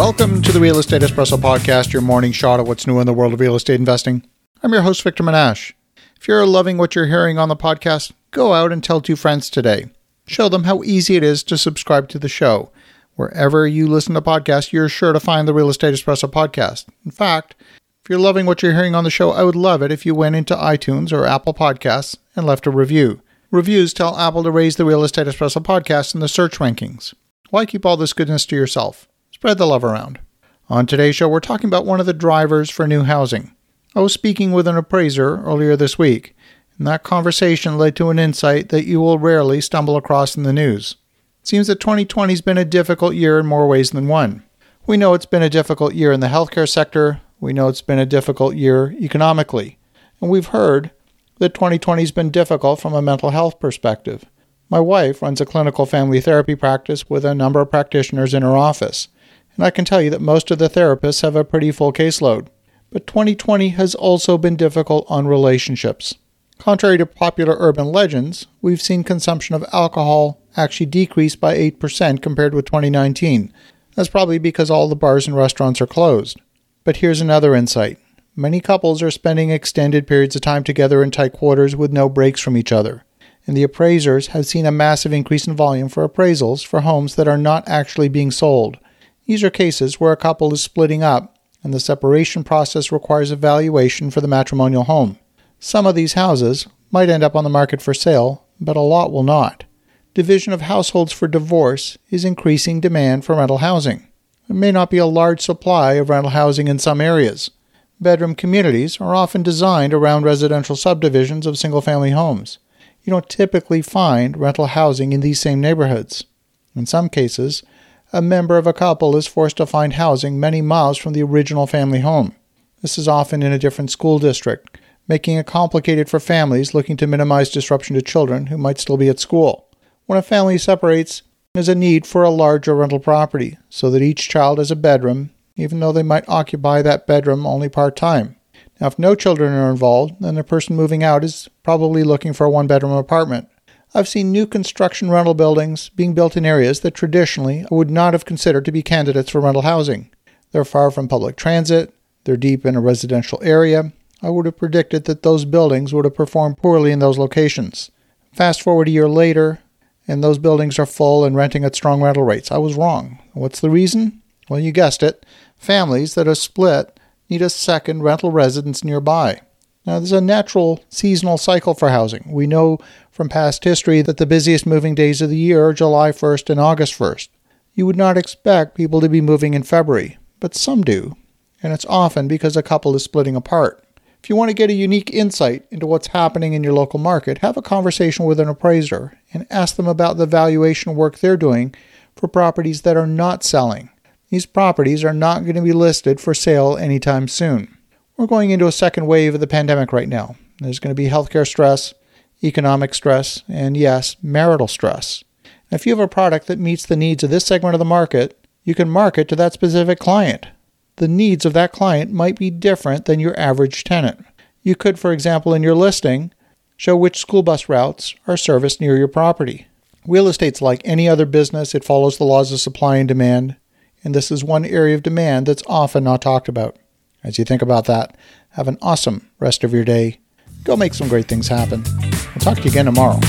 Welcome to the Real Estate Espresso Podcast, your morning shot at what's new in the world of real estate investing. I'm your host, Victor Menasce. If you're loving what you're hearing on the podcast, go out and tell two friends today. Show them how easy it is to subscribe to the show. Wherever you listen to podcasts, you're sure to find the Real Estate Espresso Podcast. In fact, if you're loving what you're hearing on the show, I would love it if you went into iTunes or Apple Podcasts and left a review. Reviews tell Apple to raise the Real Estate Espresso podcast in the search rankings. Why keep all this goodness to yourself? Spread the love around. On today's show, we're talking about one of the drivers for new housing. I was speaking with an appraiser earlier this week, and that conversation led to an insight that you will rarely stumble across in the news. It seems that 2020 has been a difficult year in more ways than one. We know it's been a difficult year in the healthcare sector, we know it's been a difficult year economically, and we've heard that 2020 has been difficult from a mental health perspective. My wife runs a clinical family therapy practice with a number of practitioners in her office, and I can tell you that most of the therapists have a pretty full caseload. But 2020 has also been difficult on relationships. Contrary to popular urban legends, we've seen consumption of alcohol actually decrease by 8% compared with 2019. That's probably because all the bars and restaurants are closed. But here's another insight Many couples are spending extended periods of time together in tight quarters with no breaks from each other, and the appraisers have seen a massive increase in volume for appraisals for homes that are not actually being sold. These are cases where a couple is splitting up, and the separation process requires evaluation for the matrimonial home. Some of these houses might end up on the market for sale, but a lot will not. Division of households for divorce is increasing demand for rental housing. There may not be a large supply of rental housing in some areas bedroom communities are often designed around residential subdivisions of single family homes. You don't typically find rental housing in these same neighborhoods. In some cases, a member of a couple is forced to find housing many miles from the original family home. This is often in a different school district, making it complicated for families looking to minimize disruption to children who might still be at school. When a family separates, there's a need for a larger rental property so that each child has a bedroom even though they might occupy that bedroom only part time. Now, if no children are involved, then the person moving out is probably looking for a one bedroom apartment. I've seen new construction rental buildings being built in areas that traditionally I would not have considered to be candidates for rental housing. They're far from public transit, they're deep in a residential area. I would have predicted that those buildings would have performed poorly in those locations. Fast forward a year later, and those buildings are full and renting at strong rental rates. I was wrong. What's the reason? Well, you guessed it. Families that are split need a second rental residence nearby. Now, there's a natural seasonal cycle for housing. We know from past history that the busiest moving days of the year are July 1st and August 1st. You would not expect people to be moving in February, but some do, and it's often because a couple is splitting apart. If you want to get a unique insight into what's happening in your local market, have a conversation with an appraiser and ask them about the valuation work they're doing for properties that are not selling these properties are not going to be listed for sale anytime soon. We're going into a second wave of the pandemic right now. There's going to be healthcare stress, economic stress, and yes, marital stress. if you have a product that meets the needs of this segment of the market, you can market to that specific client. The needs of that client might be different than your average tenant. You could, for example, in your listing, show which school bus routes are serviced near your property. Real estate's like any other business, it follows the laws of supply and demand and this is one area of demand that's often not talked about. As you think about that, have an awesome rest of your day. Go make some great things happen. I'll talk to you again tomorrow.